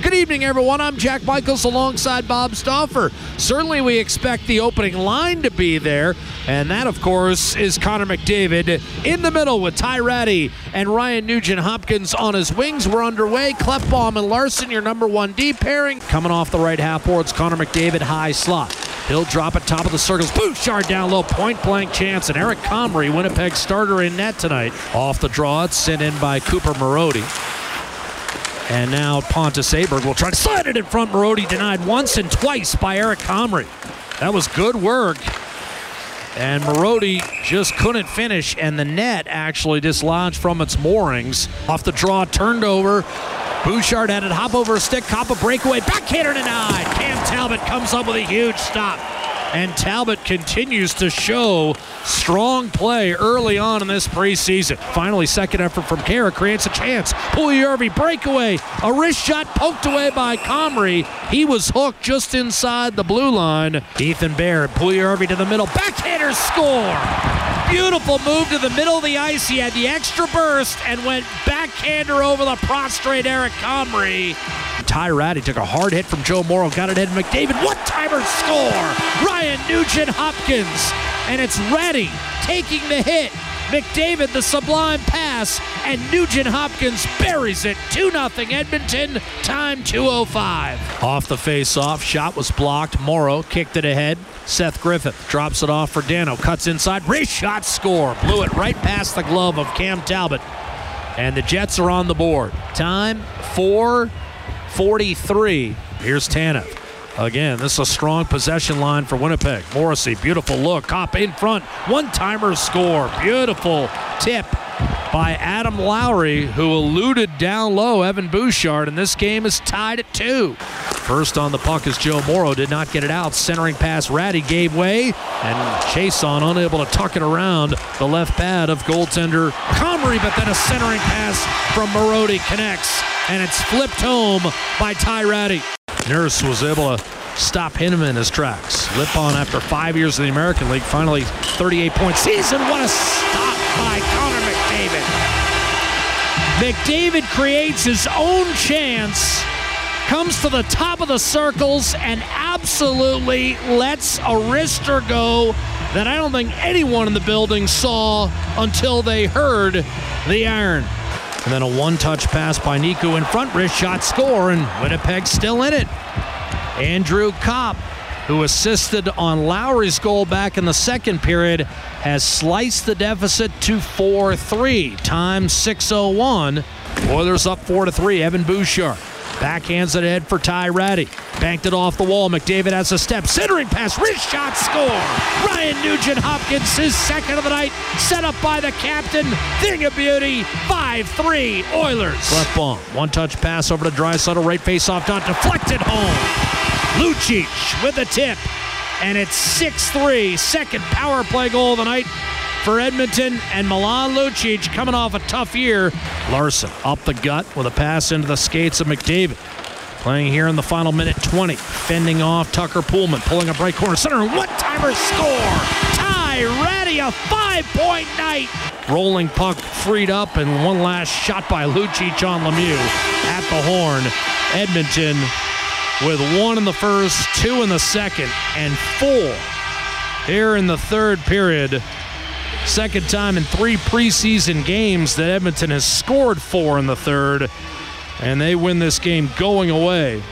Good evening, everyone. I'm Jack Michaels alongside Bob Stauffer. Certainly, we expect the opening line to be there, and that, of course, is Connor McDavid in the middle with Ty Rattie and Ryan Nugent Hopkins on his wings. We're underway. Klefbom and Larsson, your number one D pairing. Coming off the right half boards, Connor McDavid high slot. He'll drop at top of the circles. Bouchard down low, point blank chance, and Eric Comrie, Winnipeg starter in net tonight. Off the draw, it's sent in by Cooper Marody. And now Pontus Aberg will try to slide it in front. Marody denied once and twice by Eric Comrie. That was good work. And Marody just couldn't finish, and the net actually dislodged from its moorings. Off the draw, turned over. Bouchard had it hop over a stick, cop a breakaway, backhander denied. Cam Talbot comes up with a huge stop. And Talbot continues to show strong play early on in this preseason. Finally, second effort from Kara creates a chance. Puljujarvi breakaway, a wrist shot poked away by Comrie. He was hooked just inside the blue line. Ethan Bear, Puljujarvi to the middle, backhander score. Beautiful move to the middle of the ice. He had the extra burst and went backhander over the prostrate Eric Comrie. Ty Rattie took a hard hit from Joe Morrow, got it in McDavid. One timer score! Ryan Nugent Hopkins. And it's Rattie taking the hit. McDavid the sublime pass, and Nugent Hopkins buries it. 2 0 Edmonton, time 2.05. Off the face off, shot was blocked. Morrow kicked it ahead. Seth Griffith drops it off for Dano, cuts inside, race shot score. Blew it right past the glove of Cam Talbot. And the Jets are on the board. Time 4.43. Here's Tanev. Again, this is a strong possession line for Winnipeg. Morrissey, beautiful look. Copp in front. One timer score. Beautiful tip by Adam Lowry, who eluded down low Evan Bouchard, and this game is tied at two. First on the puck is Joe Morrow. Did not get it out. Centering pass, Rattie gave way, and Chiasson unable to tuck it around the left pad of goaltender Comrie, but then a centering pass from Marody connects, and it's flipped home by Ty Rattie. Nurse was able to stop him in his tracks. Lipon, after five years in the American League, finally 38 point season. What a stop by Connor McDavid. McDavid creates his own chance, comes to the top of the circles, and absolutely lets a wrister go that I don't think anyone in the building saw until they heard the iron. And then a one touch pass by Niku in front, wrist shot score, and Winnipeg still in it. Andrew Copp, who assisted on Lowry's goal back in the second period, has sliced the deficit to 4 3. Time 6.01. Oilers up 4 3. Evan Bouchard. Backhands it ahead for Ty Rattie. Banked it off the wall. McDavid has a step. Centering pass. Wrist shot score. Ryan Nugent Hopkins, his second of the night. Set up by the captain. Thing of beauty. 5 3 Oilers. Left bomb. One touch pass over to Draisaitl. Right face off dot. Deflected home. Lucic with the tip. And it's 6 3. Second power play goal of the night for Edmonton and Milan Lucic coming off a tough year. Larsson up the gut with a pass into the skates of McDavid. Playing here in the final minute 20. Fending off Tucker Poolman. Pulling a right corner center. One timer score. Ty Rattie, a five point night. Rolling puck freed up and one last shot by Lucic on Lemieux at the horn. Edmonton with one in the first, two in the second, and four here in the third period. Second time in three preseason games that Edmonton has scored four in the third, and they win this game going away